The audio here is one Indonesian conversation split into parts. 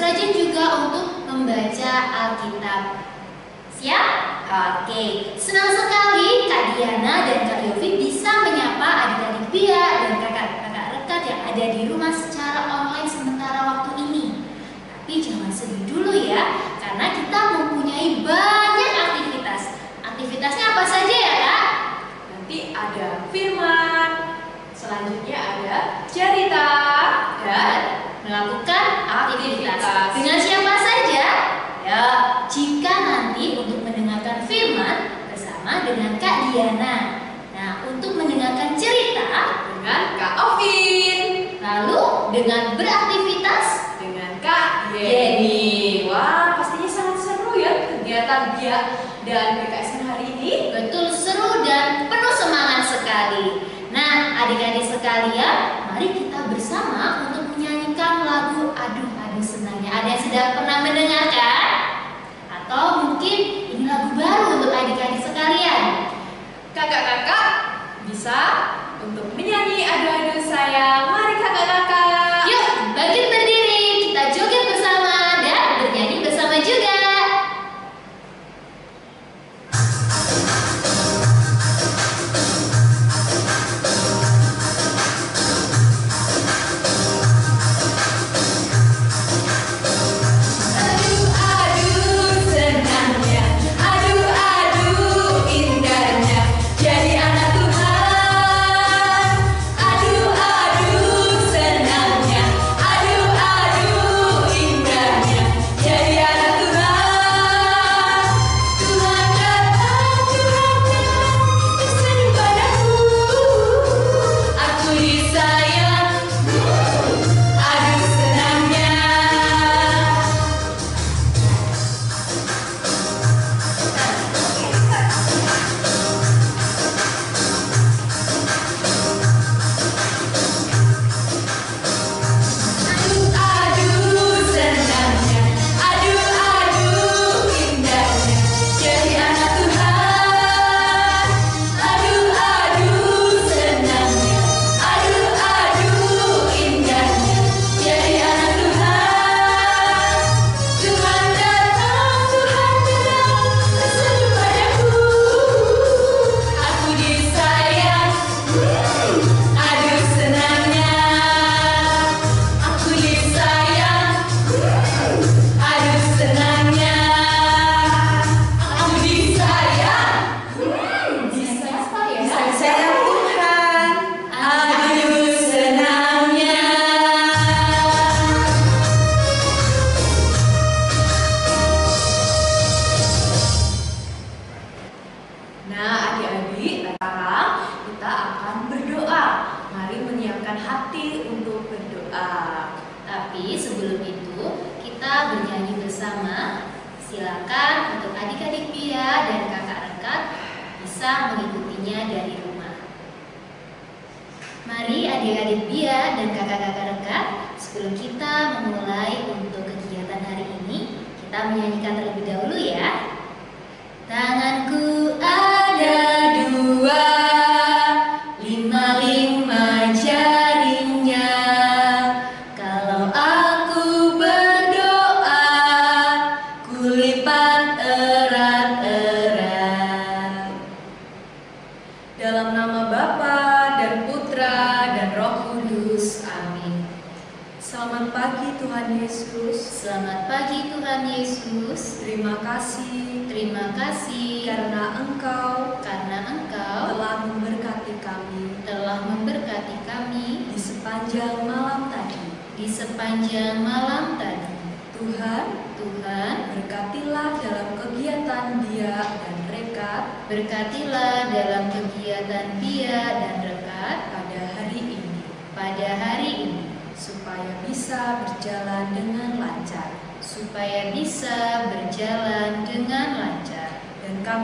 rajin juga untuk membaca Alkitab. Siap? Oke. Senang sekali Kak Diana dan Kak Yofi bisa menyapa adik-adik Bia dan kakak-kakak rekat yang ada di rumah secara online sementara waktu ini. Tapi jangan sedih dulu ya, karena kita mempunyai banyak aktivitas. Aktivitasnya apa saja ya Kak? Nanti ada firman, selanjutnya ada cerita, dan melakukan aktivitas. Dengan siapa saja? Ya, jika nanti untuk mendengarkan firman bersama dengan Kak Diana. Nah, untuk mendengarkan cerita dengan Kak Ovin. Lalu dengan beraktivitas dengan Kak Yeni. Wah, pastinya sangat seru ya kegiatan dia dan PKS hari ini. Betul seru dan penuh semangat sekali. Nah, adik-adik sekalian, mari kita bisa untuk menyanyi adu-adu saya. Mari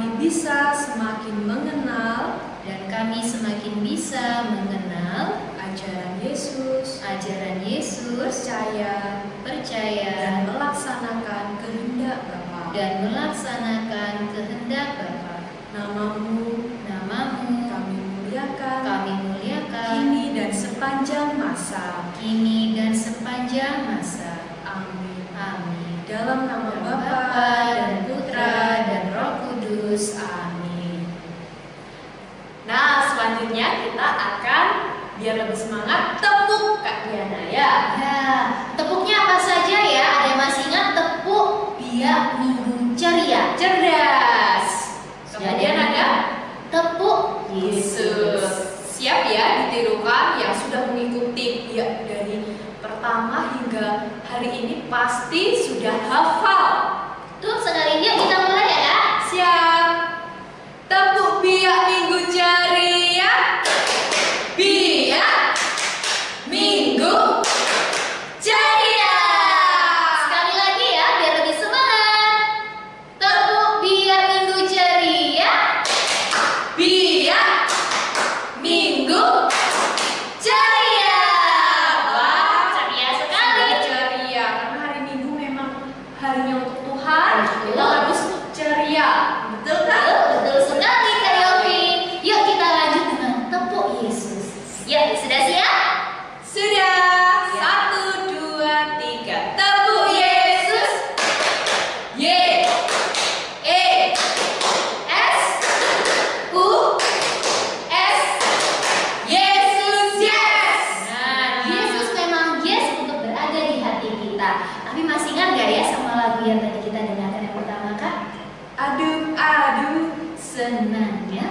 kami bisa semakin mengenal dan kami semakin bisa mengenal ajaran Yesus, ajaran Yesus, percaya percaya dan melaksanakan kehendak Bapa. dan melaksanakan kehendak Bapa. Namamu Namamu kami muliakan kami muliakan kini dan sepanjang masa. kini dan sepanjang masa. Amin. Amin. Dalam nama kita akan biar lebih semangat tepuk Kak Diana ya. Ya, tepuknya apa saja ya? Ada yang masih ingat tepuk biak minggu ceria? Cerdas. Kemudian ada Tepuk Yesus. Siap ya ditirukan yang sudah mengikuti ya dari pertama hingga hari ini pasti sudah hafal. Tuh sekali yuk kita mulai ya kak. Siap. Tepuk biak minggu ceria. Biak minggu ceria. Sekali lagi ya biar lebih semangat. Tepuk biak minggu ceria. Biak minggu ceria. Wah, ceria sekali. Sudah ceria karena hari Minggu memang harinya untuk Tuhan. Betul. Kita harus ceria. Betul kan? Betul, betul sekali Kak Yofi. Yuk kita lanjut dengan tepuk Yesus. Ya, sudah siap? Sudah. Ya. Satu, dua, tiga. Tepuk Yesus. Y E S U S Yesus yes. Nah, Yesus memang yes untuk berada di hati kita. Tapi masih ingat gak ya sama lagu yang tadi kita dengarkan yang pertama kak? Aduh, aduh, Senangnya,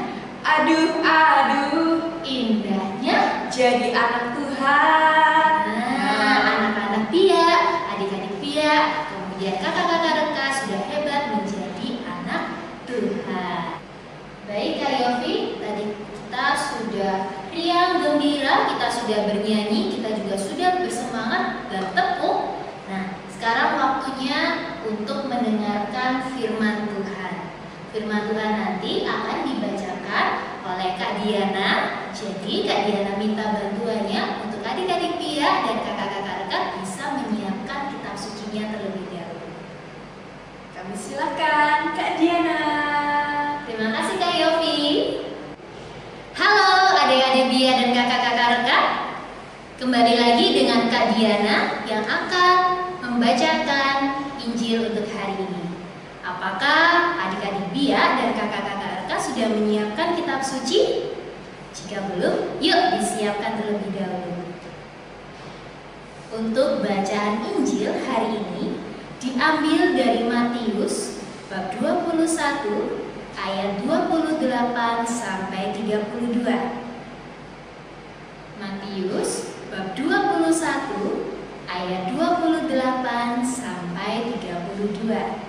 aduh, aduh. indahnya. Jadi anak Tuhan. Nah, anak-anak Pia, adik-adik Pia, kemudian kakak-kakak Reka sudah hebat menjadi anak Tuhan. Baik Kak Yofi, tadi kita sudah riang gembira, kita sudah bernyanyi, kita juga sudah bersemangat dan tepuk. Nah, sekarang waktunya untuk mendengarkan firman Tuhan. Firman Tuhan nanti akan oleh Kak Diana. Jadi Kak Diana minta bantuannya untuk adik-adik Pia dan kakak-kakak rekan bisa menyiapkan kitab sucinya terlebih dahulu. Kami silakan Kak Diana. Terima kasih Kak Yofi. Halo adik-adik Bia dan kakak-kakak rekan. Kembali lagi dengan Kak Diana yang akan membacakan Injil untuk hari ini. Apakah adik-adik Bia dan kakak-kakak sudah menyiapkan kitab suci? Jika belum, yuk disiapkan terlebih dahulu. Untuk bacaan Injil hari ini diambil dari Matius bab 21 ayat 28 sampai 32. Matius bab 21 ayat 28 sampai 32.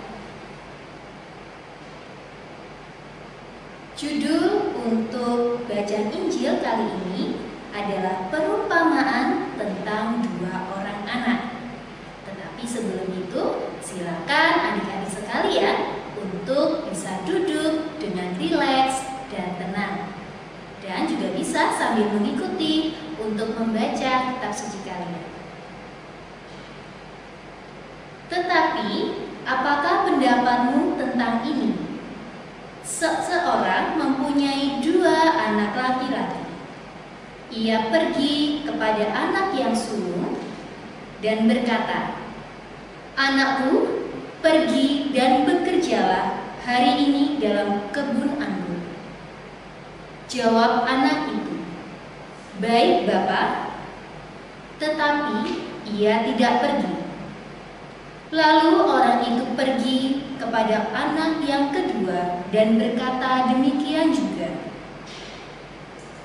Judul untuk bacaan Injil kali ini adalah perumpamaan tentang dua orang anak. Tetapi sebelum itu, silakan adik-adik sekalian untuk bisa duduk dengan rileks dan tenang. Dan juga bisa sambil mengikuti untuk membaca kitab suci kalian. Tetapi, apakah pendapatmu tentang ini? Seseorang mempunyai dua anak laki-laki. Ia pergi kepada anak yang sulung dan berkata, "Anakku, pergi dan bekerjalah hari ini dalam kebun anggur." Jawab anak itu, "Baik, Bapak." Tetapi ia tidak pergi. Lalu orang itu pergi kepada anak yang kedua dan berkata demikian juga.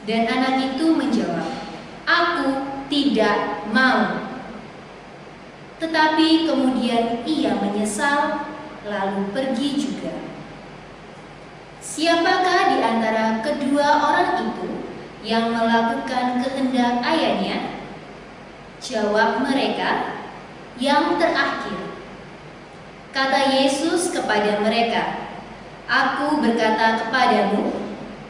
Dan anak itu menjawab, "Aku tidak mau." Tetapi kemudian ia menyesal, lalu pergi juga. Siapakah di antara kedua orang itu yang melakukan kehendak ayahnya? Jawab mereka, "Yang terakhir." Kata Yesus kepada mereka, Aku berkata kepadamu,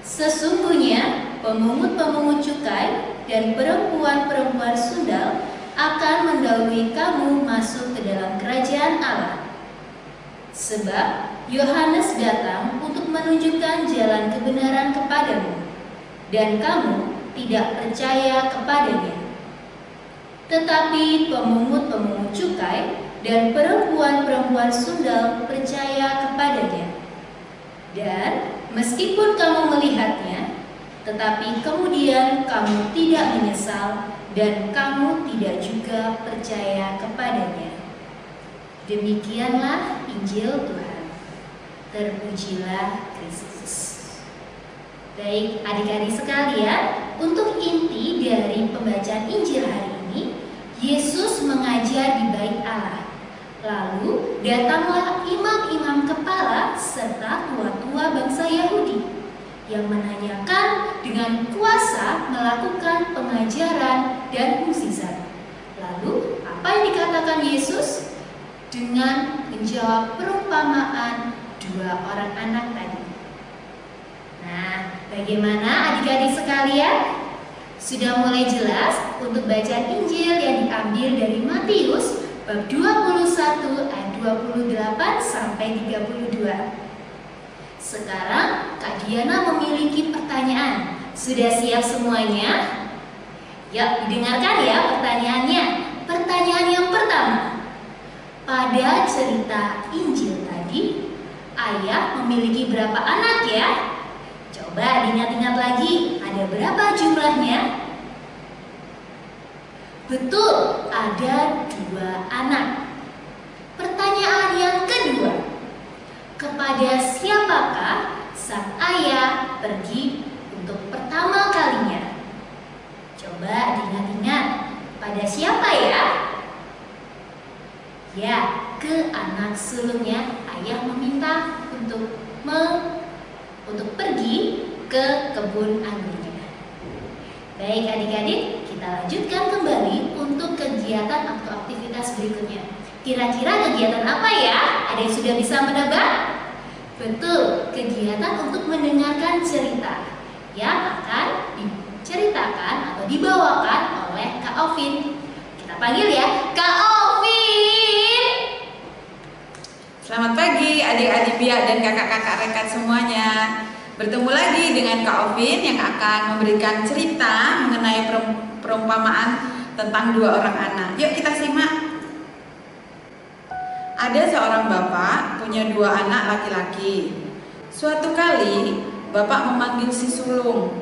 sesungguhnya pemungut-pemungut cukai dan perempuan-perempuan sundal akan mendahului kamu masuk ke dalam kerajaan Allah. Sebab Yohanes datang untuk menunjukkan jalan kebenaran kepadamu, dan kamu tidak percaya kepadanya. Tetapi pemungut-pemungut cukai dan perempuan-perempuan sundal percaya kepadanya. Dan meskipun kamu melihatnya, tetapi kemudian kamu tidak menyesal dan kamu tidak juga percaya kepadanya. Demikianlah Injil Tuhan. Terpujilah Kristus. Baik, adik-adik sekalian, untuk inti dari pembacaan Injil hari ini, Yesus mengajar di bait Allah. Lalu datanglah imam-imam kepala serta tua-tua bangsa Yahudi yang menanyakan dengan kuasa melakukan pengajaran dan mukjizat. Lalu, apa yang dikatakan Yesus? Dengan menjawab perumpamaan dua orang anak tadi. Nah, bagaimana adik-adik sekalian? Sudah mulai jelas untuk bacaan Injil yang diambil dari Matius bab 21 ayat 28 sampai 32. Sekarang Kak Diana memiliki pertanyaan. Sudah siap semuanya? Yuk didengarkan ya pertanyaannya. Pertanyaan yang pertama. Pada cerita Injil tadi, ayah memiliki berapa anak ya? Coba diingat-ingat lagi, ada berapa jumlahnya? Betul, ada dua anak. Pertanyaan yang kedua, kepada siapakah sang ayah pergi untuk pertama kalinya? Coba diingat-ingat, pada siapa ya? Ya, ke anak sulungnya ayah meminta untuk me, untuk pergi ke kebun anggurnya. Baik adik-adik, kita lanjutkan kembali untuk kegiatan atau aktivitas berikutnya. Kira-kira kegiatan apa ya? Ada yang sudah bisa menebak? Betul, kegiatan untuk mendengarkan cerita yang akan diceritakan atau dibawakan oleh Kak Ovin. Kita panggil ya, Kak Ovin. Selamat pagi adik-adik Bia dan kakak-kakak rekan semuanya. Bertemu lagi dengan Kak Ovin yang akan memberikan cerita mengenai perumpamaan tentang dua orang anak. Yuk kita simak. Ada seorang bapak punya dua anak laki-laki. Suatu kali bapak memanggil si sulung.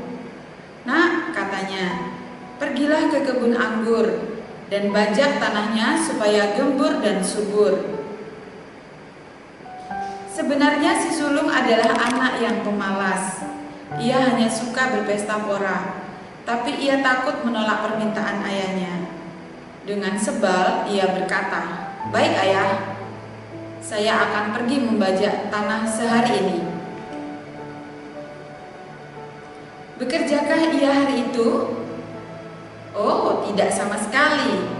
Nak, katanya, pergilah ke kebun anggur dan bajak tanahnya supaya gembur dan subur. Sebenarnya si sulung adalah anak yang pemalas. Ia hanya suka berpesta pora, tapi ia takut menolak permintaan ayahnya. Dengan sebal, ia berkata, "Baik, ayah, saya akan pergi membajak tanah sehari ini. Bekerjakah ia hari itu? Oh, tidak sama sekali.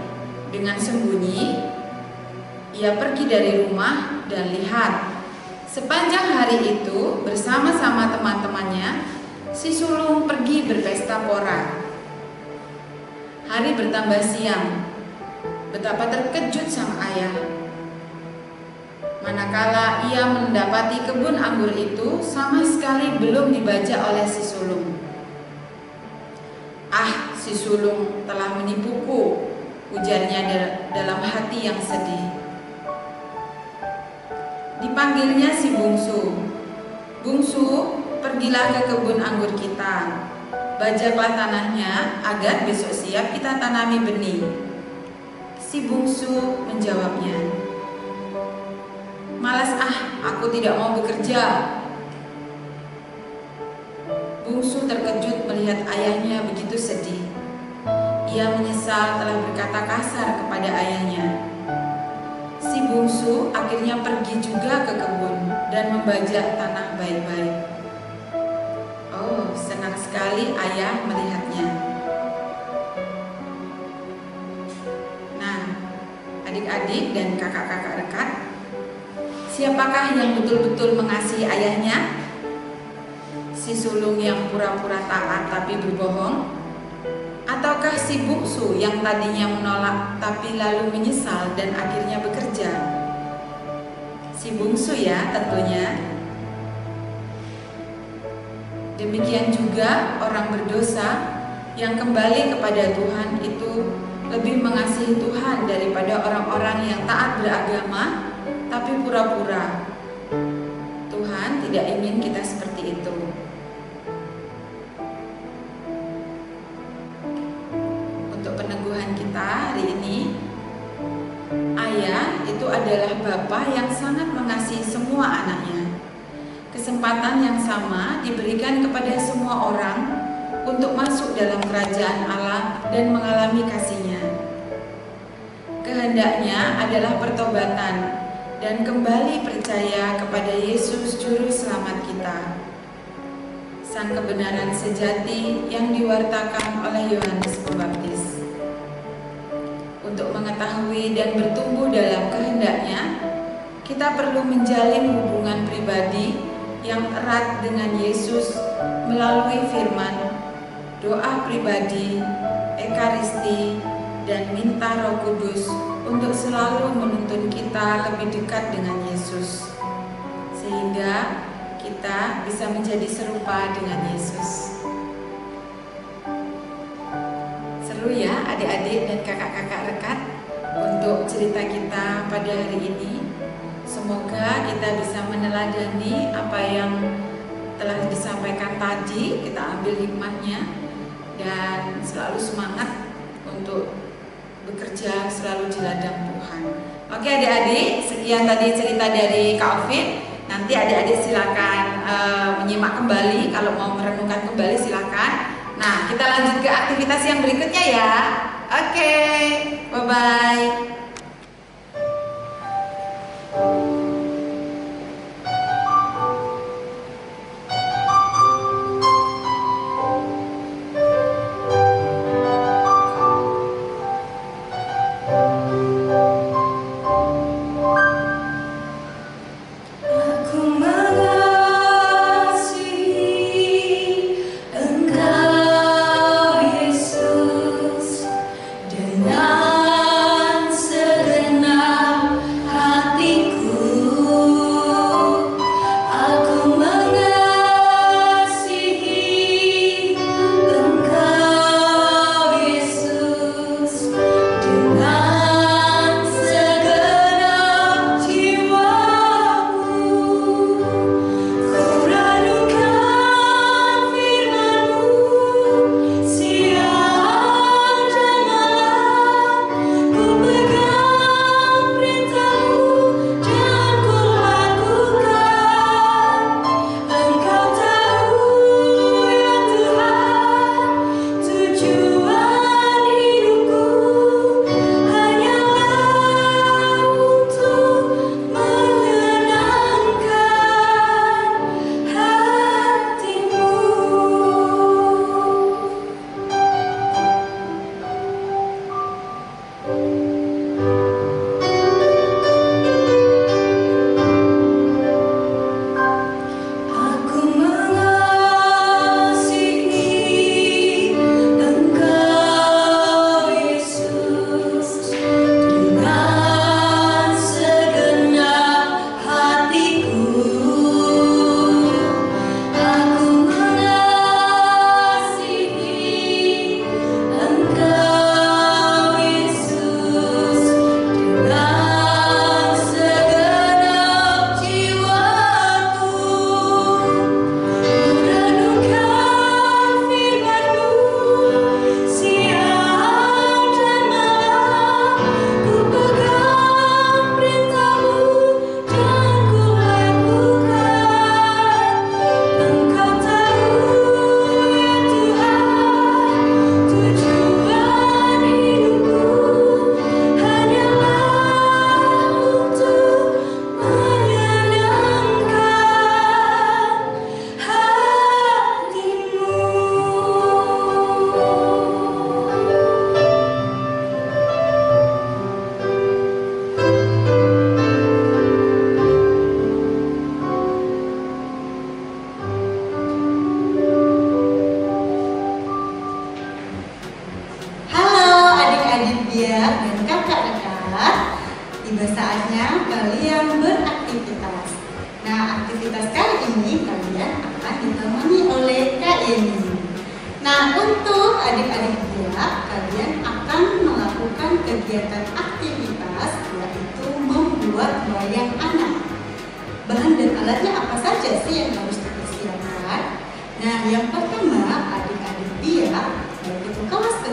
Dengan sembunyi, ia pergi dari rumah dan lihat. Sepanjang hari itu, bersama-sama teman-temannya, si sulung pergi berpesta pora. Hari bertambah siang. Betapa terkejut sang ayah Manakala ia mendapati kebun anggur itu sama sekali belum dibaca oleh si sulung. Ah, si sulung telah menipuku, ujarnya dalam hati yang sedih. Dipanggilnya si bungsu. Bungsu, pergilah ke kebun anggur kita. Bajaklah tanahnya agar besok siap kita tanami benih. Si bungsu menjawabnya, Malas ah, aku tidak mau bekerja. Bungsu terkejut melihat ayahnya begitu sedih. Ia menyesal telah berkata kasar kepada ayahnya. Si bungsu akhirnya pergi juga ke kebun dan membajak tanah baik-baik. Oh, senang sekali ayah melihatnya. Nah, adik-adik dan kakak-kakak rekan, Siapakah yang betul-betul mengasihi ayahnya? Si sulung yang pura-pura taat tapi berbohong? Ataukah si bungsu yang tadinya menolak tapi lalu menyesal dan akhirnya bekerja? Si bungsu ya tentunya. Demikian juga orang berdosa yang kembali kepada Tuhan itu lebih mengasihi Tuhan daripada orang-orang yang taat beragama tapi pura-pura. Tuhan tidak ingin kita seperti itu. Untuk peneguhan kita hari ini, ayah itu adalah bapak yang sangat mengasihi semua anaknya. Kesempatan yang sama diberikan kepada semua orang untuk masuk dalam kerajaan Allah dan mengalami kasihnya. Kehendaknya adalah pertobatan dan kembali percaya kepada Yesus Juru Selamat kita. Sang kebenaran sejati yang diwartakan oleh Yohanes Pembaptis. Untuk mengetahui dan bertumbuh dalam kehendaknya, kita perlu menjalin hubungan pribadi yang erat dengan Yesus melalui firman, doa pribadi, ekaristi, dan minta Roh Kudus untuk selalu menuntun kita lebih dekat dengan Yesus, sehingga kita bisa menjadi serupa dengan Yesus. Seru ya, adik-adik dan kakak-kakak rekat, untuk cerita kita pada hari ini. Semoga kita bisa meneladani apa yang telah disampaikan tadi, kita ambil hikmahnya dan selalu semangat untuk bekerja selalu di ladang Tuhan. Oke adik-adik, sekian tadi cerita dari Kak Ovin. Nanti adik-adik silakan uh, menyimak kembali. Kalau mau merenungkan kembali silakan. Nah, kita lanjut ke aktivitas yang berikutnya ya. Oke, bye bye.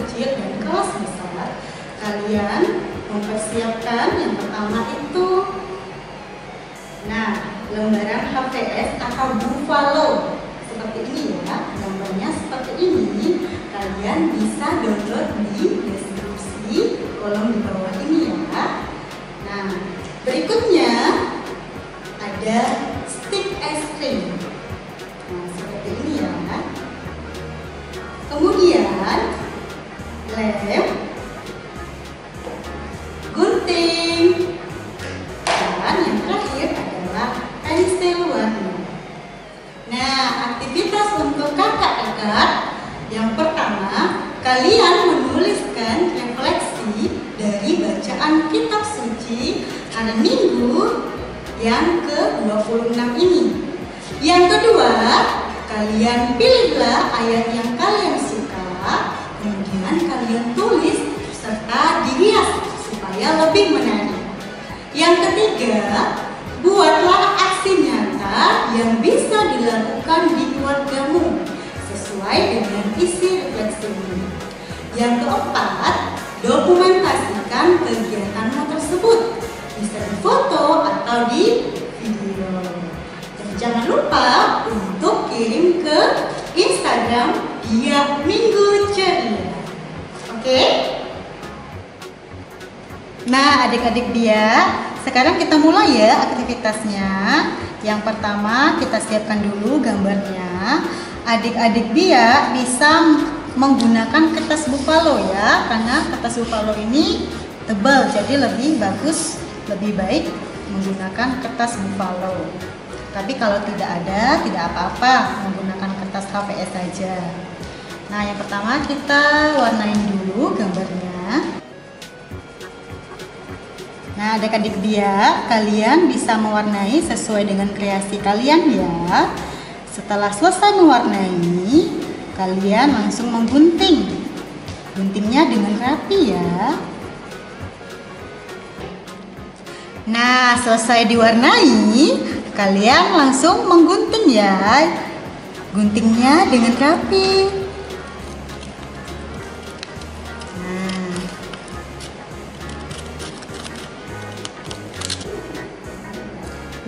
Kecil dan kelas besar, kalian mempersiapkan yang pertama itu. Nah lembaran HVS atau buffalo. Seperti ini ya gambarnya seperti ini. Kalian bisa download di deskripsi kolom di bawah ini ya. Nah berikutnya ada stick es krim lem gunting dan yang terakhir adalah pensil nah aktivitas untuk kakak-kakak yang pertama kalian menuliskan refleksi dari bacaan kitab suci hari minggu yang ke-26 ini. Yang kedua kalian pilihlah ayat yang kalian kemudian kalian tulis serta dihias supaya lebih menarik. Yang ketiga, buatlah aksi nyata yang bisa dilakukan di keluargamu sesuai dengan isi refleksi ini. Yang keempat, dokumentasikan kegiatanmu tersebut bisa di foto atau di video. Dan jangan lupa untuk kirim ke Instagram dia Minggu Ceria. Oke? Nah, adik-adik dia, sekarang kita mulai ya aktivitasnya. Yang pertama, kita siapkan dulu gambarnya. Adik-adik dia bisa menggunakan kertas buffalo ya, karena kertas buffalo ini tebal, jadi lebih bagus, lebih baik menggunakan kertas buffalo. Tapi kalau tidak ada, tidak apa-apa menggunakan kertas HVS saja. Nah, yang pertama kita warnain dulu gambarnya. Nah, adik-adik dia, kalian bisa mewarnai sesuai dengan kreasi kalian ya. Setelah selesai mewarnai, kalian langsung menggunting. Guntingnya dengan rapi ya. Nah, selesai diwarnai, kalian langsung menggunting ya. Guntingnya dengan rapi.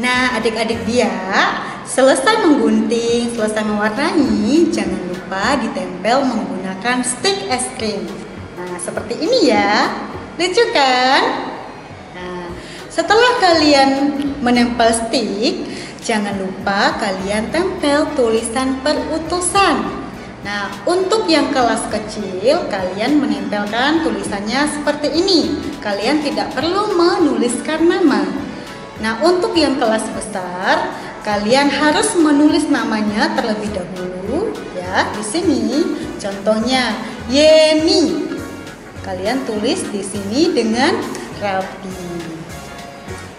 Nah, adik-adik dia selesai menggunting, selesai mewarnai, jangan lupa ditempel menggunakan stick es krim. Nah, seperti ini ya. Lucu kan? Nah, setelah kalian menempel stick, jangan lupa kalian tempel tulisan perutusan. Nah, untuk yang kelas kecil, kalian menempelkan tulisannya seperti ini. Kalian tidak perlu menuliskan nama. Nah, untuk yang kelas besar, kalian harus menulis namanya terlebih dahulu ya. Di sini contohnya Yeni. Kalian tulis di sini dengan rapi.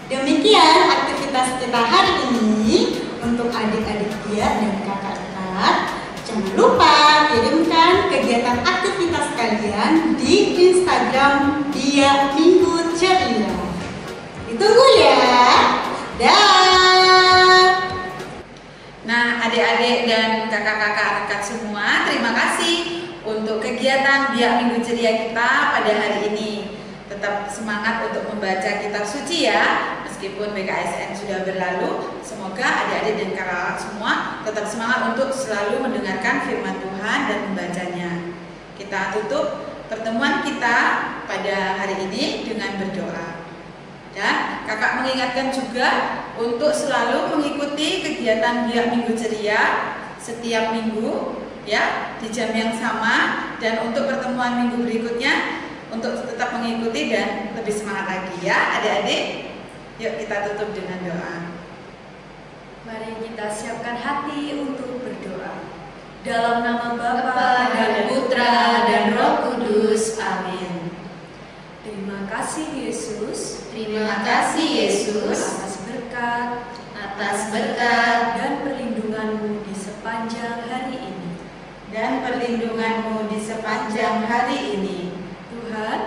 Demikian aktivitas kita hari ini untuk adik-adik dia dan kakak-kakak. Jangan lupa kirimkan kegiatan aktivitas kalian di Instagram dia Minggu Ceria. Ditunggu ya. Dah. Nah, adik-adik dan kakak-kakak rekan semua, terima kasih untuk kegiatan Biak Minggu Ceria kita pada hari ini. Tetap semangat untuk membaca kitab suci ya, meskipun BKSN sudah berlalu. Semoga adik-adik dan kakak-kakak semua tetap semangat untuk selalu mendengarkan firman Tuhan dan membacanya. Kita tutup pertemuan kita pada hari ini dengan berdoa. Dan kakak mengingatkan juga untuk selalu mengikuti kegiatan Biak Minggu Ceria setiap minggu ya di jam yang sama dan untuk pertemuan minggu berikutnya untuk tetap mengikuti dan lebih semangat lagi ya adik-adik. Yuk kita tutup dengan doa. Mari kita siapkan hati untuk berdoa. Dalam nama Bapa dan Putra dan Roh Kudus. Amin. Terima kasih Yesus. Kasih Yesus. Atas berkat atas berkat dan perlindunganmu di sepanjang hari ini. dan perlindunganmu di sepanjang hari ini. Tuhan,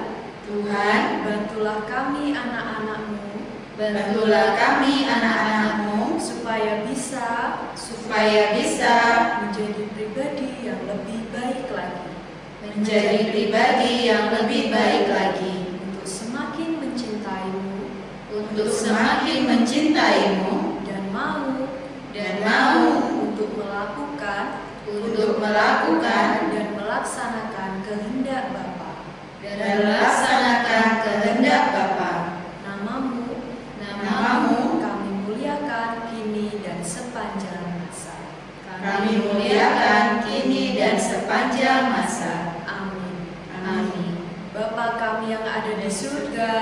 Tuhan, bantulah kami anak-anakmu bantulah kami anak-anakmu supaya bisa supaya bisa menjadi pribadi yang lebih baik lagi menjadi pribadi yang lebih baik lagi untuk semakin mencintaimu dan mau dan mau untuk melakukan untuk melakukan dan melaksanakan kehendak Bapa. dan melaksanakan kehendak Bapa. Namamu, Namamu kami muliakan kini dan sepanjang masa. kami muliakan kini dan sepanjang masa. Amin. Amin. Bapa kami yang ada di surga,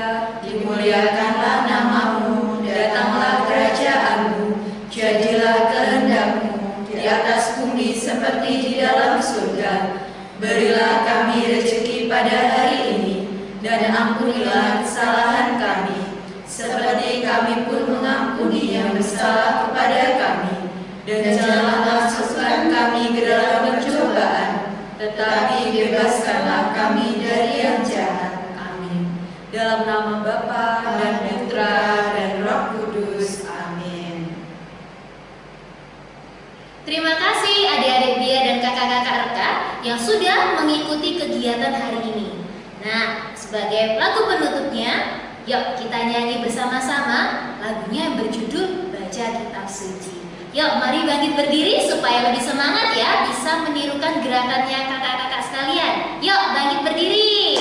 seperti di dalam surga. Berilah kami rezeki pada hari ini, dan ampunilah kesalahan kami, seperti kami pun mengampuni yang bersalah kepada kami. Dan janganlah masukkan kami ke dalam pencobaan, tetapi bebaskanlah kami dari yang jahat. Amin. dalam nama Bapa dan Putra dan Roh Kudus. Amin. Terima kasih adik-adik Bia dan kakak-kakak Reka yang sudah mengikuti kegiatan hari ini. Nah, sebagai pelaku penutupnya, yuk kita nyanyi bersama-sama lagunya yang berjudul Baca Kitab Suci. Yuk, mari bangkit berdiri supaya lebih semangat ya bisa menirukan gerakannya kakak-kakak sekalian. Yuk, bangkit berdiri.